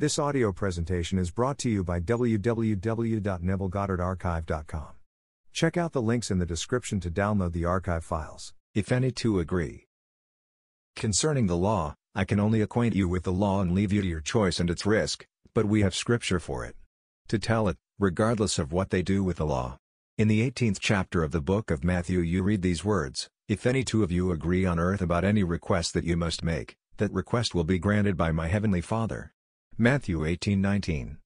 This audio presentation is brought to you by www.nevillegoddardarchive.com. Check out the links in the description to download the archive files. if any two agree. Concerning the law, I can only acquaint you with the law and leave you to your choice and its risk, but we have scripture for it. To tell it, regardless of what they do with the law. In the 18th chapter of the book of Matthew you read these words, If any two of you agree on earth about any request that you must make, that request will be granted by my heavenly Father. Matthew 18:19.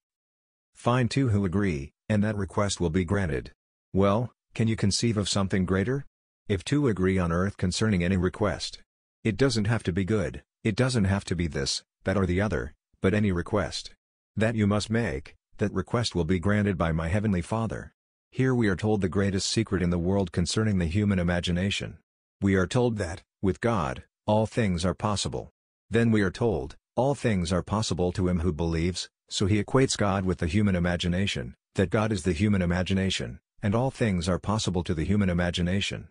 Find two who agree, and that request will be granted. Well, can you conceive of something greater? If two agree on earth concerning any request. It doesn't have to be good, it doesn't have to be this, that or the other, but any request. That you must make, that request will be granted by my heavenly Father. Here we are told the greatest secret in the world concerning the human imagination. We are told that, with God, all things are possible. Then we are told, all things are possible to him who believes, so he equates God with the human imagination, that God is the human imagination, and all things are possible to the human imagination.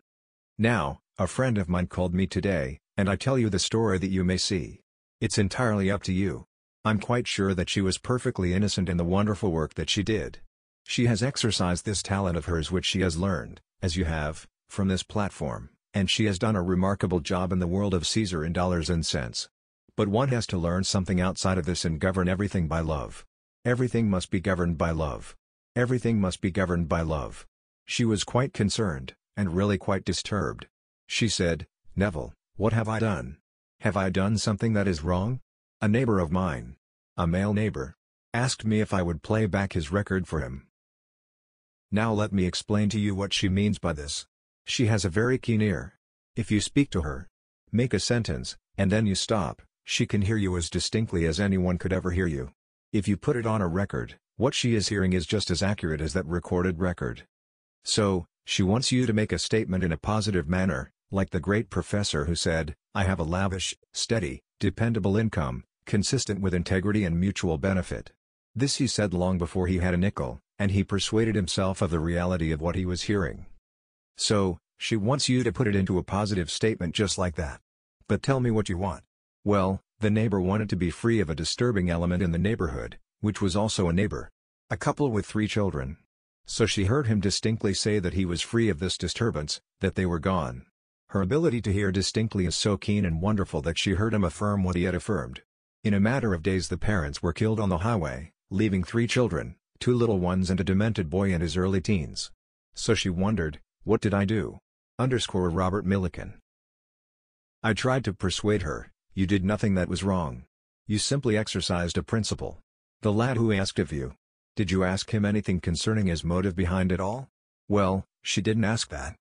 Now, a friend of mine called me today, and I tell you the story that you may see. It's entirely up to you. I'm quite sure that she was perfectly innocent in the wonderful work that she did. She has exercised this talent of hers which she has learned, as you have, from this platform, and she has done a remarkable job in the world of Caesar in dollars and cents. But one has to learn something outside of this and govern everything by love. Everything must be governed by love. Everything must be governed by love. She was quite concerned, and really quite disturbed. She said, Neville, what have I done? Have I done something that is wrong? A neighbor of mine, a male neighbor, asked me if I would play back his record for him. Now let me explain to you what she means by this. She has a very keen ear. If you speak to her, make a sentence, and then you stop, she can hear you as distinctly as anyone could ever hear you. If you put it on a record, what she is hearing is just as accurate as that recorded record. So, she wants you to make a statement in a positive manner, like the great professor who said, I have a lavish, steady, dependable income, consistent with integrity and mutual benefit. This he said long before he had a nickel, and he persuaded himself of the reality of what he was hearing. So, she wants you to put it into a positive statement just like that. But tell me what you want. Well, the neighbor wanted to be free of a disturbing element in the neighborhood, which was also a neighbor. A couple with three children. So she heard him distinctly say that he was free of this disturbance, that they were gone. Her ability to hear distinctly is so keen and wonderful that she heard him affirm what he had affirmed. In a matter of days the parents were killed on the highway, leaving three children, two little ones and a demented boy in his early teens. So she wondered, what did I do? Underscore Robert Millikan. I tried to persuade her, you did nothing that was wrong. You simply exercised a principle. The lad who asked of you. Did you ask him anything concerning his motive behind it all? Well, she didn't ask that.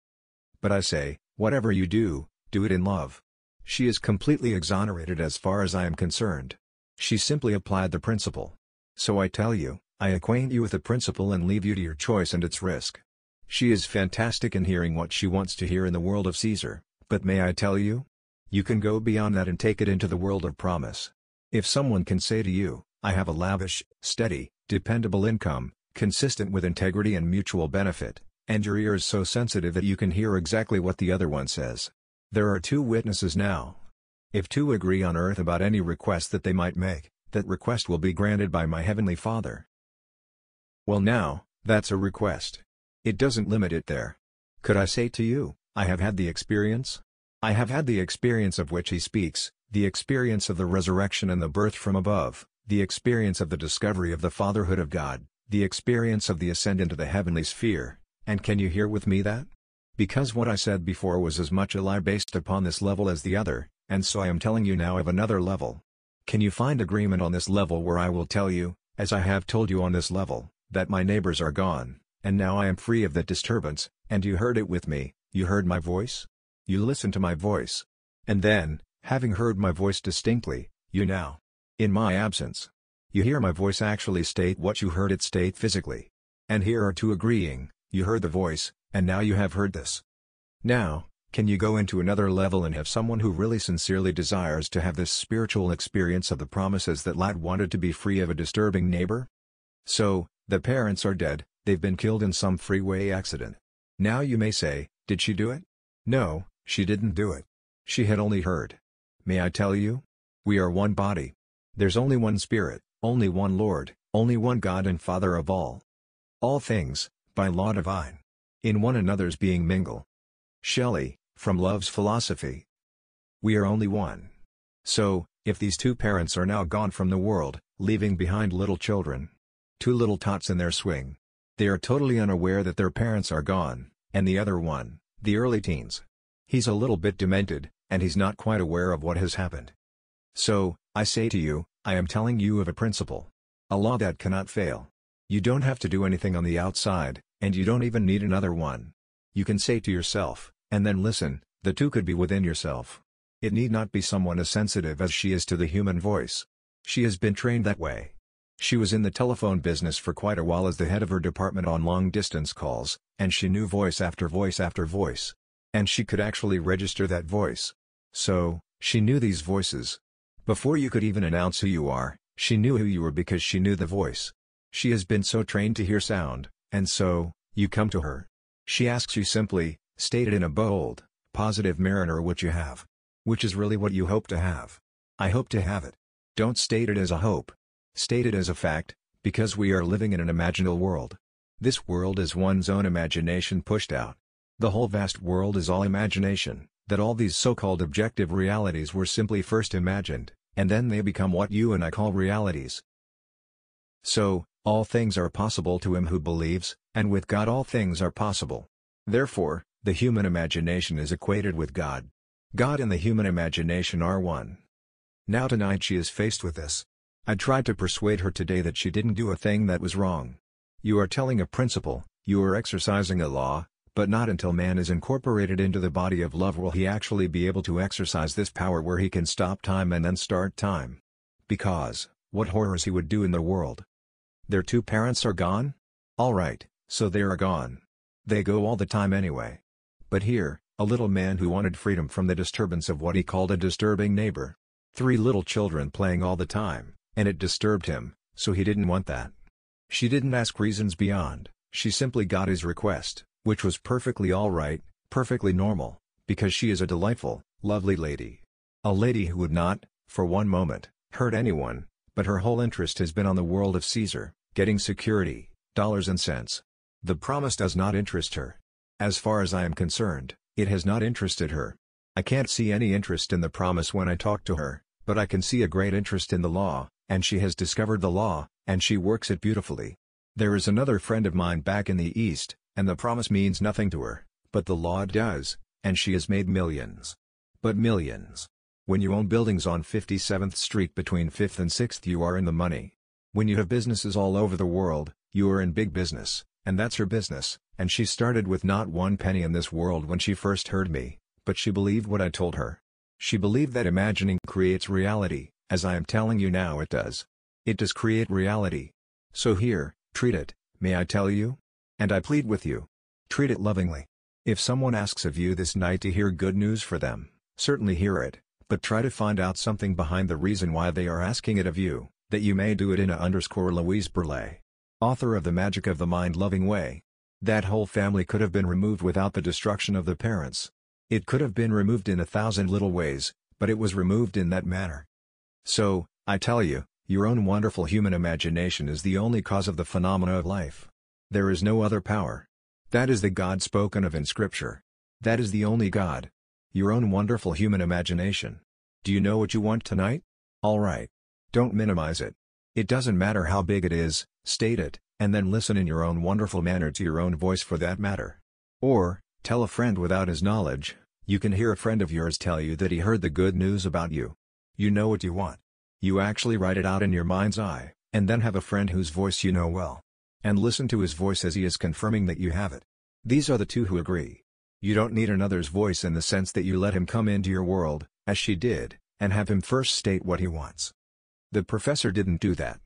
But I say, whatever you do, do it in love. She is completely exonerated as far as I am concerned. She simply applied the principle. So I tell you, I acquaint you with the principle and leave you to your choice and its risk. She is fantastic in hearing what she wants to hear in the world of Caesar, but may I tell you? You can go beyond that and take it into the world of promise. If someone can say to you, I have a lavish, steady, dependable income, consistent with integrity and mutual benefit, and your ear is so sensitive that you can hear exactly what the other one says. There are two witnesses now. If two agree on earth about any request that they might make, that request will be granted by my heavenly Father. Well now, that's a request. It doesn't limit it there. Could I say to you, I have had the experience? I have had the experience of which he speaks, the experience of the resurrection and the birth from above, the experience of the discovery of the fatherhood of God, the experience of the ascent into the heavenly sphere, and can you hear with me that? Because what I said before was as much a lie based upon this level as the other, and so I am telling you now of another level. Can you find agreement on this level where I will tell you, as I have told you on this level, that my neighbors are gone, and now I am free of that disturbance, and you heard it with me, you heard my voice? You listen to my voice. And then, having heard my voice distinctly, you now, in my absence, you hear my voice actually state what you heard it state physically. And here are two agreeing, you heard the voice, and now you have heard this. Now, can you go into another level and have someone who really sincerely desires to have this spiritual experience of the promises that lad wanted to be free of a disturbing neighbor? So, the parents are dead, they've been killed in some freeway accident. Now you may say, did she do it? No, she didn't do it. She had only heard. May I tell you? We are one body. There's only one spirit, Only one Lord, only one God and Father of all. All things, by law divine. In one another's being mingle. Shelley, from Love's Philosophy. We are only one. So, if these two parents are now gone from the world, leaving behind little children, two little tots in their swing, they are totally unaware that their parents are gone, and the other one, the early teens. He's a little bit demented, and he's not quite aware of what has happened. So, I say to you, I am telling you of a principle. A law that cannot fail. You don't have to do anything on the outside, and you don't even need another one. You can say to yourself, and then listen, the two could be within yourself. It need not be someone as sensitive as she is to the human voice. She has been trained that way. She was in the telephone business for quite a while as the head of her department on long-distance calls, and she knew voice after voice after voice. And she could actually register that voice. So, she knew these voices. Before you could even announce who you are, she knew who you were because she knew the voice. She has been so trained to hear sound, and so, you come to her. She asks you simply, state it in a bold, positive manner what you have. Which is really what you hope to have. I hope to have it. Don't state it as a hope. State it as a fact, because we are living in an imaginal world. This world is one's own imagination pushed out. The whole vast world is all imagination, that all these so-called objective realities were simply first imagined, and then they become what you and I call realities. So, all things are possible to him who believes, and with God all things are possible. Therefore, the human imagination is equated with God. God and the human imagination are one. Now tonight she is faced with this. I tried to persuade her today that she didn't do a thing that was wrong. You are telling a principle, you are exercising a law, but not until man is incorporated into the body of love will he actually be able to exercise this power where he can stop time and then start time. Because, what horrors he would do in the world. Their two parents are gone? Alright, so they are gone. They go all the time anyway. But here, a little man who wanted freedom from the disturbance of what he called a disturbing neighbor. Three little children playing all the time, and it disturbed him, so he didn't want that. She didn't ask reasons beyond, she simply got his request, which was perfectly alright, perfectly normal, because she is a delightful, lovely lady. A lady who would not, for one moment, hurt anyone, but her whole interest has been on the world of Caesar, getting security, dollars and cents. The promise does not interest her. As far as I am concerned, it has not interested her. I can't see any interest in the promise when I talk to her, but I can see a great interest in the law, and she has discovered the law, and she works it beautifully. There is another friend of mine back in the East, and the promise means nothing to her, but the law does, and she has made millions. But millions. When you own buildings on 57th Street between 5th and 6th you are in the money. When you have businesses all over the world, you are in big business, and that's her business, and she started with not one penny in this world when she first heard me, but she believed what I told her. She believed that imagining creates reality, as I am telling you now it does. It does create reality. So here, treat it, may I tell you? And I plead with you. Treat it lovingly. If someone asks of you this night to hear good news for them, certainly hear it, but try to find out something behind the reason why they are asking it of you, that you may do it in a underscore Louise Burley author of The Magic of the Mind-Loving Way. That whole family could have been removed without the destruction of the parents. It could have been removed in a thousand little ways, but it was removed in that manner. So, I tell you, your own wonderful human imagination is the only cause of the phenomena of life. There is no other power. That is the God spoken of in Scripture. That is the only God. Your own wonderful human imagination. Do you know what you want tonight? Alright. Don't minimize it. It doesn't matter how big it is, state it, and then listen in your own wonderful manner to your own voice for that matter. Or, tell a friend without his knowledge, you can hear a friend of yours tell you that he heard the good news about you. You know what you want. You actually write it out in your mind's eye, and then have a friend whose voice you know well. And listen to his voice as he is confirming that you have it. These are the two who agree. You don't need another's voice in the sense that you let him come into your world, as she did, and have him first state what he wants. The professor didn't do that.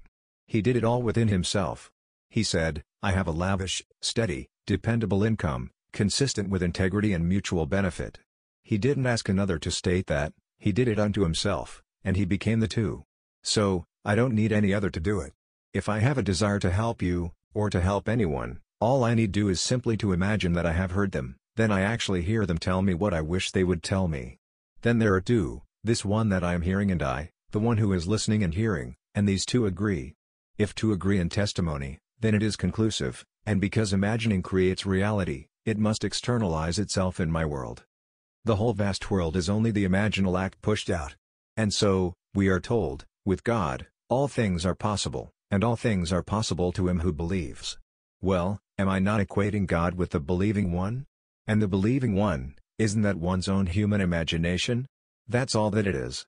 He did it all within himself. He said, I have a lavish, steady, dependable income, consistent with integrity and mutual benefit. He didn't ask another to state that, he did it unto himself, and he became the two. So, I don't need any other to do it. If I have a desire to help you, or to help anyone, all I need do is simply to imagine that I have heard them, then I actually hear them tell me what I wish they would tell me. Then there are two, this one that I am hearing and I, the one who is listening and hearing, and these two agree. If two agree in testimony, then it is conclusive, and because imagining creates reality, it must externalize itself in my world. The whole vast world is only the imaginal act pushed out. And so, we are told, with God, all things are possible, and all things are possible to him who believes. Well, am I not equating God with the believing one? And the believing one, isn't that one's own human imagination? That's all that it is.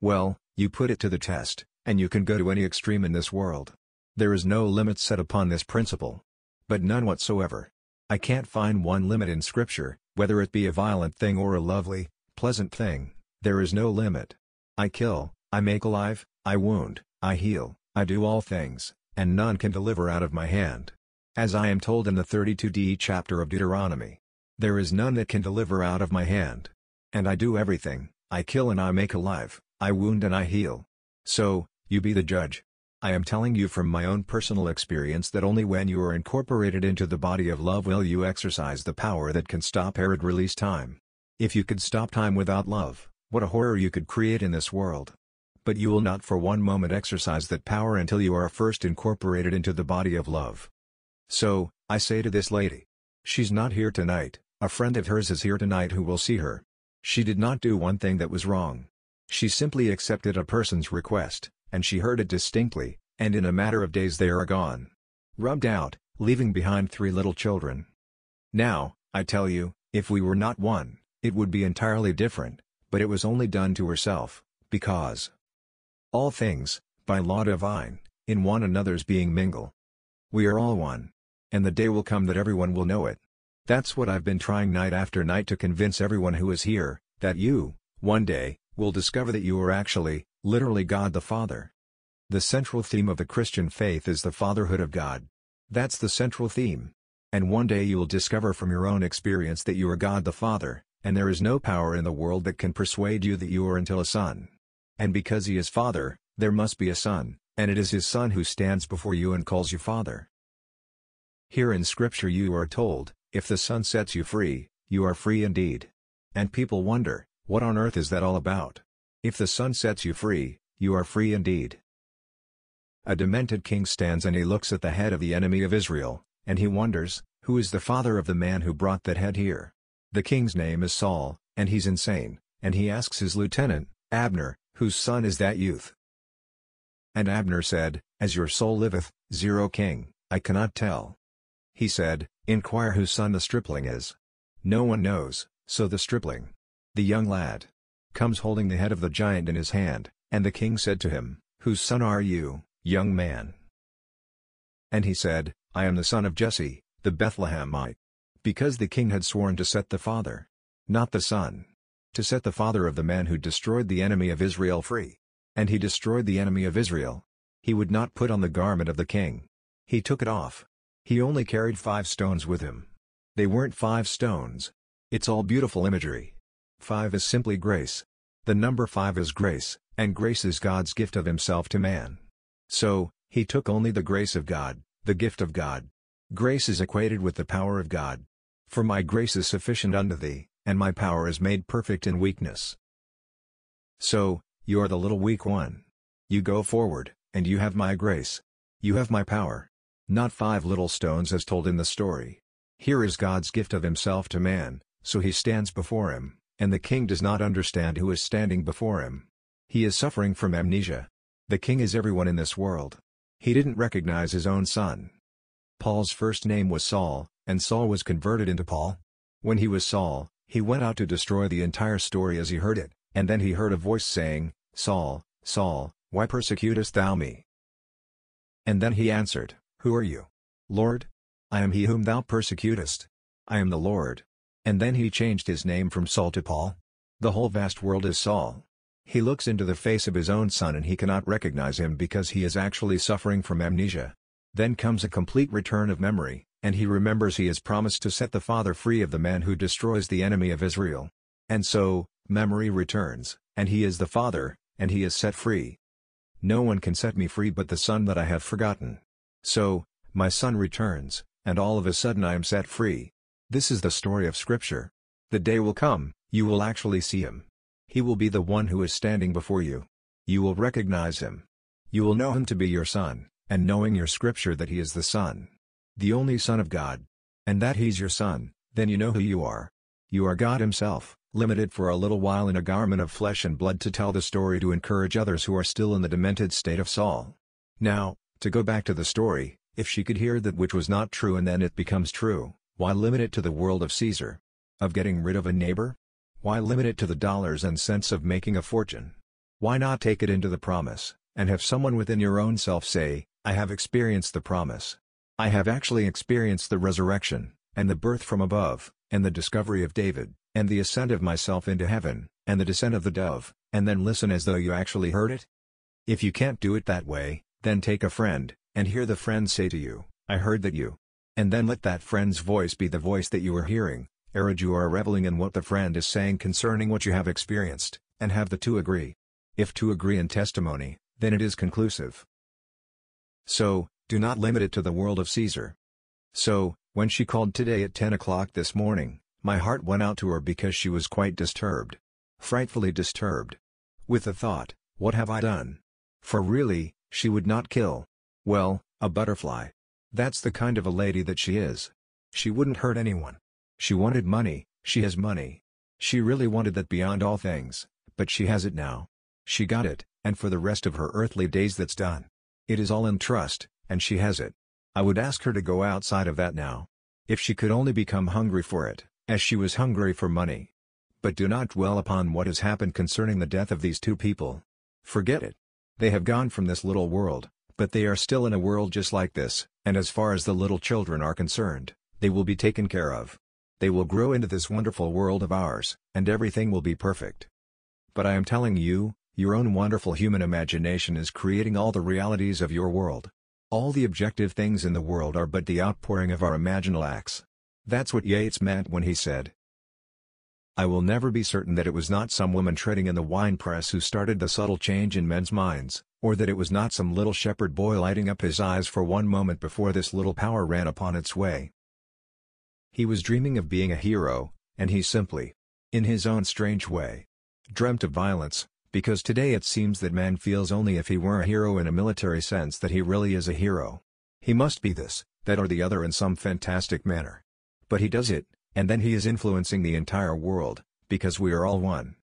Well, you put it to the test, and you can go to any extreme in this world. There is no limit set upon this principle. But none whatsoever. I can't find one limit in Scripture, whether it be a violent thing or a lovely, pleasant thing, there is no limit. I kill, I make alive, I wound, I heal, I do all things, and none can deliver out of my hand. As I am told in the 32d chapter of Deuteronomy. There is none that can deliver out of my hand. And I do everything, I kill and I make alive, I wound and I heal. So, you be the judge. I am telling you from my own personal experience that only when you are incorporated into the body of love will you exercise the power that can stop arid release time. If you could stop time without love, what a horror you could create in this world. But you will not for one moment exercise that power until you are first incorporated into the body of love. So, I say to this lady. She's not here tonight, a friend of hers is here tonight who will see her. She did not do one thing that was wrong. She simply accepted a person's request, and she heard it distinctly, and in a matter of days they are gone. Rubbed out, leaving behind three little children. Now, I tell you, if we were not one, it would be entirely different, but it was only done to herself, because all things, by law divine, in one another's being mingle. We are all one. And the day will come that everyone will know it. That's what I've been trying night after night to convince everyone who is here, that you, one day, will discover that you are actually, literally God the Father. The central theme of the Christian faith is the fatherhood of God. That's the central theme. And one day you will discover from your own experience that you are God the Father, and there is no power in the world that can persuade you that you are until a son. And because he is Father, there must be a Son, and it is his Son who stands before you and calls you Father. Here in Scripture you are told, if the Son sets you free, you are free indeed. And people wonder, what on earth is that all about? If the Son sets you free, you are free indeed. A demented king stands and he looks at the head of the enemy of Israel, and he wonders, who is the father of the man who brought that head here? The king's name is Saul, and he's insane, and he asks his lieutenant, Abner, Whose son is that youth? And Abner said, As your soul liveth, zero king, I cannot tell. He said, Inquire whose son the stripling is. No one knows, so the stripling, the young lad, comes holding the head of the giant in his hand, and the king said to him, Whose son are you, young man? And he said, I am the son of Jesse, the Bethlehemite. Because the king had sworn to set the father, not the son, to set the father of the man who destroyed the enemy of Israel free. And he destroyed the enemy of Israel. He would not put on the garment of the king. He took it off. He only carried five stones with him. They weren't five stones. It's all beautiful imagery. Five is simply grace. The number five is grace, and grace is God's gift of himself to man. So, he took only the grace of God, the gift of God. Grace is equated with the power of God. For my grace is sufficient unto thee, and my power is made perfect in weakness. So, you are the little weak one. You go forward, and you have my grace. You have my power. Not five little stones as told in the story. Here is God's gift of himself to man, so he stands before him, and the king does not understand who is standing before him. He is suffering from amnesia. The king is everyone in this world. He didn't recognize his own son. Paul's first name was Saul, and Saul was converted into Paul. When he was Saul, he went out to destroy the entire story as he heard it, and then he heard a voice saying, Saul, Saul, why persecutest thou me? And then he answered, Who are you? Lord? I am he whom thou persecutest. I am the Lord. And then he changed his name from Saul to Paul. The whole vast world is Saul. He looks into the face of his own son and he cannot recognize him because he is actually suffering from amnesia. Then comes a complete return of memory, and he remembers he has promised to set the father free of the man who destroys the enemy of Israel. And so, memory returns, and he is the father, and he is set free. No one can set me free but the son that I have forgotten. So, my son returns, and all of a sudden I am set free. This is the story of Scripture. The day will come, you will actually see him. He will be the one who is standing before you. You will recognize him. You will know him to be your son, and knowing your scripture that he is the Son. The only Son of God. And that he's your son, then you know who you are. You are God himself, limited for a little while in a garment of flesh and blood to tell the story to encourage others who are still in the demented state of Saul. Now, to go back to the story, if she could hear that which was not true and then it becomes true, why limit it to the world of Caesar? Of getting rid of a neighbor? Why limit it to the dollars and cents of making a fortune? Why not take it into the promise, and have someone within your own self say, I have experienced the promise. I have actually experienced the resurrection, and the birth from above, and the discovery of David, and the ascent of myself into heaven, and the descent of the dove, and then listen as though you actually heard it? If you can't do it that way, then take a friend, and hear the friend say to you, I heard that you. And then let that friend's voice be the voice that you are hearing, ere you are reveling in what the friend is saying concerning what you have experienced, and have the two agree. If two agree in testimony, then it is conclusive. So, do not limit it to the world of Caesar. So, when she called today at 10 o'clock this morning, my heart went out to her because she was quite disturbed. Frightfully disturbed. With the thought, what have I done? For really, she would not kill. Well, a butterfly. That's the kind of a lady that she is. She wouldn't hurt anyone. She wanted money, she has money. She really wanted that beyond all things, but she has it now. She got it, and for the rest of her earthly days that's done. It is all in trust, and she has it. I would ask her to go outside of that now. If she could only become hungry for it, as she was hungry for money. But do not dwell upon what has happened concerning the death of these two people. Forget it. They have gone from this little world, but they are still in a world just like this, and as far as the little children are concerned, they will be taken care of. They will grow into this wonderful world of ours, and everything will be perfect. But I am telling you, your own wonderful human imagination is creating all the realities of your world. All the objective things in the world are but the outpouring of our imaginal acts. That's what Yeats meant when he said, I will never be certain that it was not some woman treading in the winepress who started the subtle change in men's minds, or that it was not some little shepherd boy lighting up his eyes for one moment before this little power ran upon its way. He was dreaming of being a hero, and he simply, in his own strange way, dreamt of violence, because today it seems that man feels only if he were a hero in a military sense that he really is a hero. He must be this, that or the other in some fantastic manner. But he does it, and then he is influencing the entire world, because we are all one.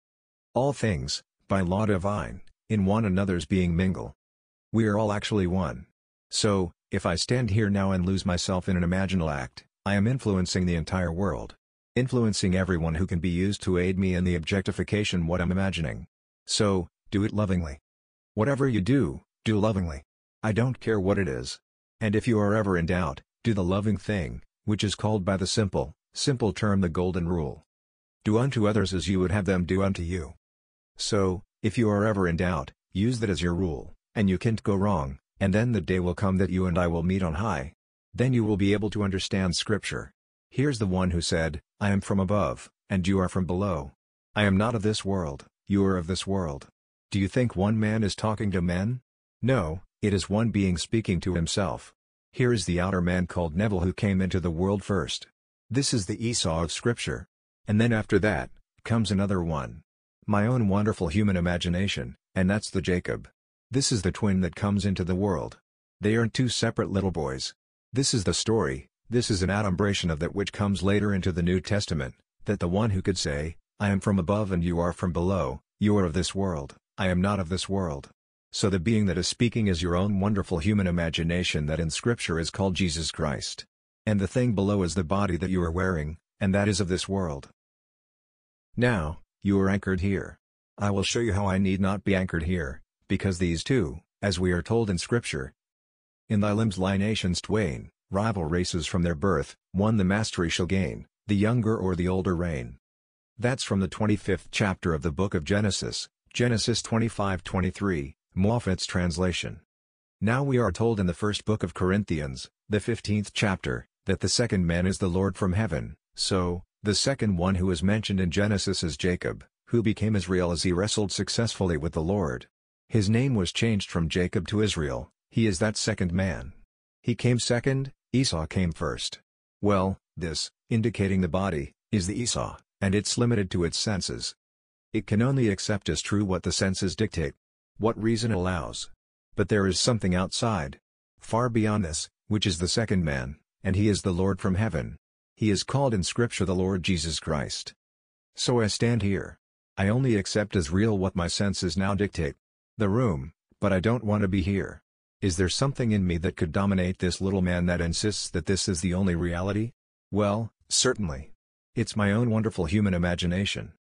All things, by law divine, in one another's being mingle. We are all actually one. So, if I stand here now and lose myself in an imaginal act, I am influencing the entire world. Influencing everyone who can be used to aid me in the objectification what I'm imagining. So, do it lovingly. Whatever you do, do lovingly. I don't care what it is. And if you are ever in doubt, do the loving thing, which is called by the simple, simple term the golden rule. Do unto others as you would have them do unto you. So, if you are ever in doubt, use that as your rule, and you can't go wrong, and then the day will come that you and I will meet on high. Then you will be able to understand Scripture. Here's the one who said, I am from above, and you are from below. I am not of this world, you are of this world. Do you think one man is talking to men? No, it is one being speaking to himself. Here is the outer man called Neville who came into the world first. This is the Esau of Scripture. And then after that, comes another one. My own wonderful human imagination, and that's the Jacob. This is the twin that comes into the world. They are two separate little boys. This is the story, this is an adumbration of that which comes later into the New Testament, that the one who could say, I am from above and you are from below, you are of this world, I am not of this world. So the being that is speaking is your own wonderful human imagination that in Scripture is called Jesus Christ. And the thing below is the body that you are wearing, and that is of this world. Now, you are anchored here. I will show you how I need not be anchored here, because these two, as we are told in Scripture, in thy limbs lie nations twain, rival races from their birth, one the mastery shall gain, the younger or the older reign. That's from the 25th chapter of the book of Genesis, Genesis 25-23, Moffatt's translation. Now we are told in the first book of Corinthians, the 15th chapter, that the second man is the Lord from heaven, so, the second one who is mentioned in Genesis is Jacob, who became Israel as he wrestled successfully with the Lord. His name was changed from Jacob to Israel, he is that second man. He came second, Esau came first. Well, this, indicating the body, is the Esau and it's limited to its senses. It can only accept as true what the senses dictate. What reason allows. But there is something outside. Far beyond this, which is the second man, and he is the Lord from heaven. He is called in Scripture the Lord Jesus Christ. So I stand here. I only accept as real what my senses now dictate. The room, but I don't want to be here. Is there something in me that could dominate this little man that insists that this is the only reality? Well, certainly. It's my own wonderful human imagination.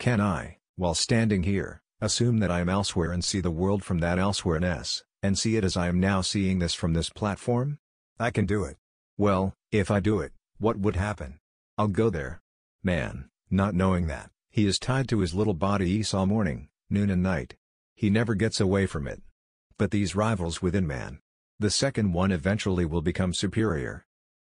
Can I, while standing here, assume that I am elsewhere and see the world from that elsewhereness, and see it as I am now seeing this from this platform? I can do it. Well, if I do it, what would happen? I'll go there. Man, not knowing that, he is tied to his little body Esau morning, noon and night. He never gets away from it. But these rivals within man. The second one eventually will become superior.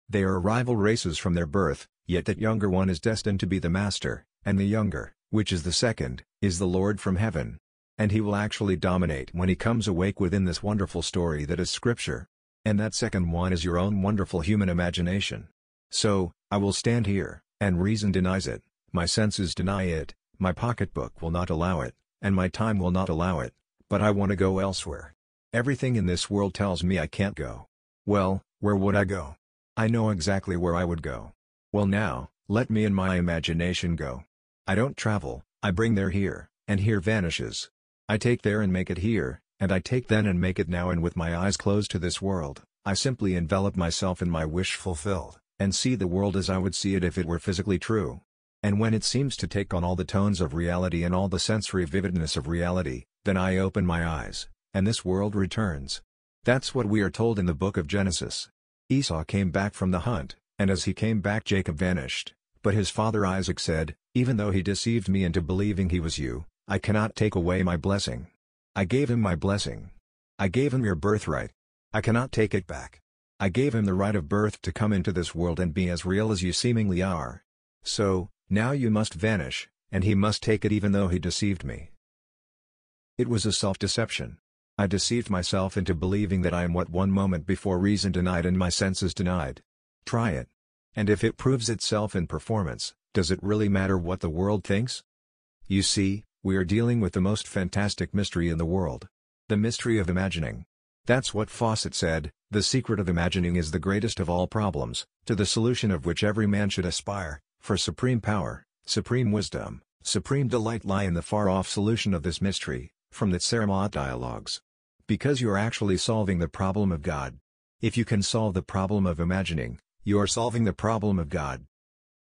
They are rival races from their birth, yet that younger one is destined to be the master, and the younger, which is the second, is the Lord from heaven. And he will actually dominate when he comes awake within this wonderful story that is Scripture. And that second one is your own wonderful human imagination. So, I will stand here, and reason denies it, my senses deny it, my pocketbook will not allow it, and my time will not allow it, but I want to go elsewhere. Everything in this world tells me I can't go. Well, where would I go? I know exactly where I would go. Well now, let me and my imagination go. I don't travel, I bring there here, and here vanishes. I take there and make it here, and I take then and make it now and with my eyes closed to this world, I simply envelop myself in my wish fulfilled, and see the world as I would see it if it were physically true. And when it seems to take on all the tones of reality and all the sensory vividness of reality, then I open my eyes, and this world returns. That's what we are told in the book of Genesis. Esau came back from the hunt, and as he came back Jacob vanished, but his father Isaac said, Even though he deceived me into believing he was you, I cannot take away my blessing. I gave him my blessing. I gave him your birthright. I cannot take it back. I gave him the right of birth to come into this world and be as real as you seemingly are. So, now you must vanish, and he must take it even though he deceived me. It was a self-deception. I deceived myself into believing that I am what one moment before reason denied and my senses denied. Try it. And if it proves itself in performance, does it really matter what the world thinks? You see, we are dealing with the most fantastic mystery in the world. The mystery of imagining. That's what Fawcett said, the secret of imagining is the greatest of all problems, to the solution of which every man should aspire, for supreme power, supreme wisdom, supreme delight lie in the far-off solution of this mystery, from the Zermatt dialogues. Because you are actually solving the problem of God. If you can solve the problem of imagining, you are solving the problem of God.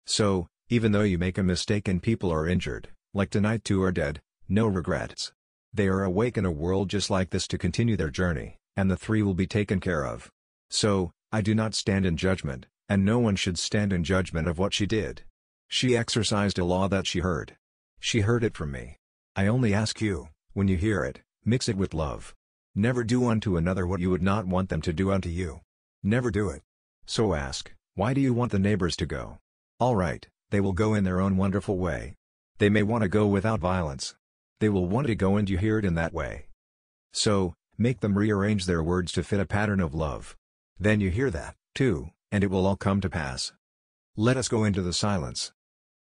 So, even though you make a mistake and people are injured, like tonight two are dead, no regrets. They are awake in a world just like this to continue their journey, and the three will be taken care of. So, I do not stand in judgment, and no one should stand in judgment of what she did. She exercised a law that she heard. She heard it from me. I only ask you, when you hear it, mix it with love. Never do unto another what you would not want them to do unto you. Never do it. So ask, why do you want the neighbors to go? All right, they will go in their own wonderful way. They may want to go without violence. They will want to go and you hear it in that way. So, make them rearrange their words to fit a pattern of love. Then you hear that, too, and it will all come to pass. Let us go into the silence.